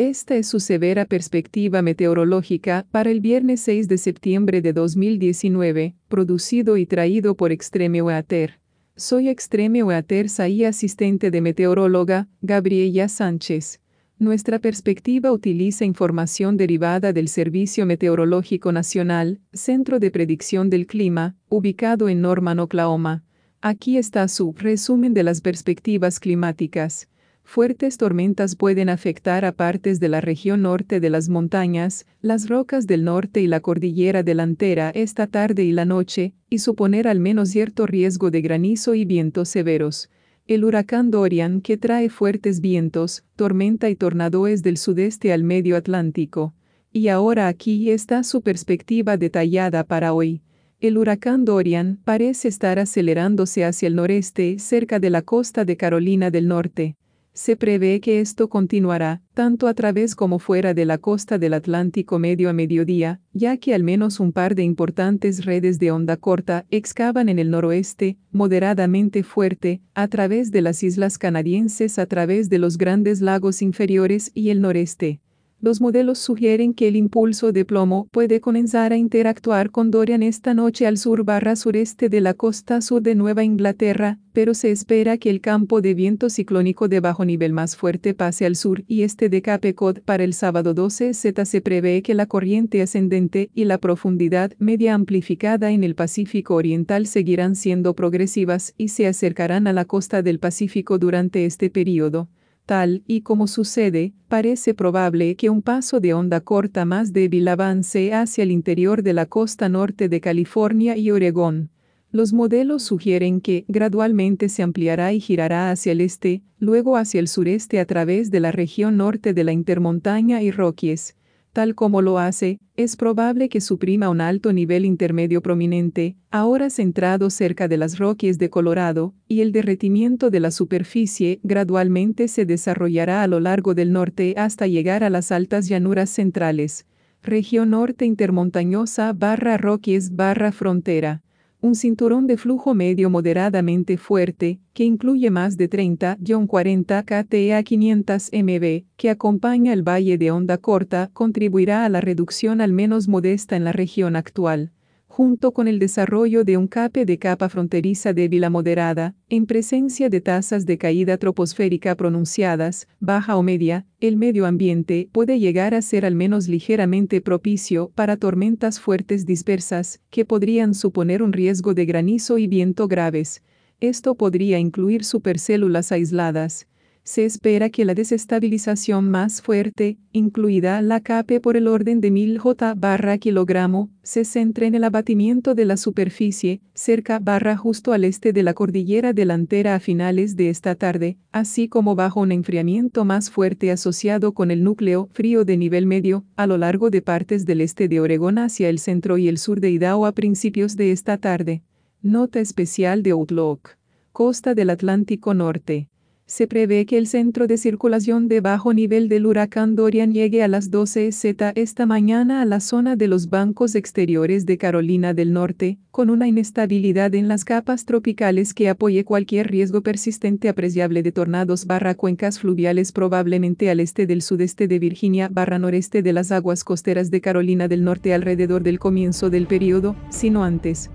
Esta es su severa perspectiva meteorológica para el viernes 6 de septiembre de 2019, producido y traído por Extreme Weather. Soy Extreme Weather y asistente de meteoróloga, Gabriela Sánchez. Nuestra perspectiva utiliza información derivada del Servicio Meteorológico Nacional, Centro de Predicción del Clima, ubicado en Norman, Oklahoma. Aquí está su resumen de las perspectivas climáticas. Fuertes tormentas pueden afectar a partes de la región norte de las montañas, las rocas del norte y la cordillera delantera esta tarde y la noche, y suponer al menos cierto riesgo de granizo y vientos severos. El huracán Dorian, que trae fuertes vientos, tormenta y tornadoes del sudeste al medio Atlántico. Y ahora aquí está su perspectiva detallada para hoy. El huracán Dorian parece estar acelerándose hacia el noreste cerca de la costa de Carolina del Norte. Se prevé que esto continuará, tanto a través como fuera de la costa del Atlántico medio a mediodía, ya que al menos un par de importantes redes de onda corta excavan en el noroeste, moderadamente fuerte, a través de las islas canadienses a través de los grandes lagos inferiores y el noreste. Los modelos sugieren que el impulso de plomo puede comenzar a interactuar con Dorian esta noche al sur barra sureste de la costa sur de Nueva Inglaterra, pero se espera que el campo de viento ciclónico de bajo nivel más fuerte pase al sur y este de Cape Cod para el sábado 12 Z se prevé que la corriente ascendente y la profundidad media amplificada en el Pacífico Oriental seguirán siendo progresivas y se acercarán a la costa del Pacífico durante este periodo. Tal y como sucede, parece probable que un paso de onda corta más débil avance hacia el interior de la costa norte de California y Oregón. Los modelos sugieren que gradualmente se ampliará y girará hacia el este, luego hacia el sureste a través de la región norte de la Intermontaña y Rockies, Tal como lo hace, es probable que suprima un alto nivel intermedio prominente, ahora centrado cerca de las Rockies de Colorado, y el derretimiento de la superficie gradualmente se desarrollará a lo largo del norte hasta llegar a las altas llanuras centrales. Región norte intermontañosa barra Rockies barra frontera un cinturón de flujo medio moderadamente fuerte, que incluye más de 30-40 KT a 500 MB, que acompaña el valle de onda corta, contribuirá a la reducción al menos modesta en la región actual junto con el desarrollo de un cape de capa fronteriza débil a moderada, en presencia de tasas de caída troposférica pronunciadas, baja o media, el medio ambiente puede llegar a ser al menos ligeramente propicio para tormentas fuertes dispersas, que podrían suponer un riesgo de granizo y viento graves. Esto podría incluir supercélulas aisladas, se espera que la desestabilización más fuerte, incluida la CAPE por el orden de 1000 J barra kilogramo, se centre en el abatimiento de la superficie, cerca barra justo al este de la cordillera delantera a finales de esta tarde, así como bajo un enfriamiento más fuerte asociado con el núcleo frío de nivel medio, a lo largo de partes del este de Oregón hacia el centro y el sur de Idaho a principios de esta tarde. Nota especial de Outlook. Costa del Atlántico Norte se prevé que el centro de circulación de bajo nivel del huracán Dorian llegue a las 12 Z esta mañana a la zona de los bancos exteriores de Carolina del Norte, con una inestabilidad en las capas tropicales que apoye cualquier riesgo persistente apreciable de tornados barra cuencas fluviales probablemente al este del sudeste de Virginia barra noreste de las aguas costeras de Carolina del Norte alrededor del comienzo del periodo, sino antes.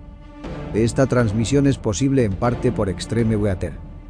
Esta transmisión es posible en parte por Extreme Weather.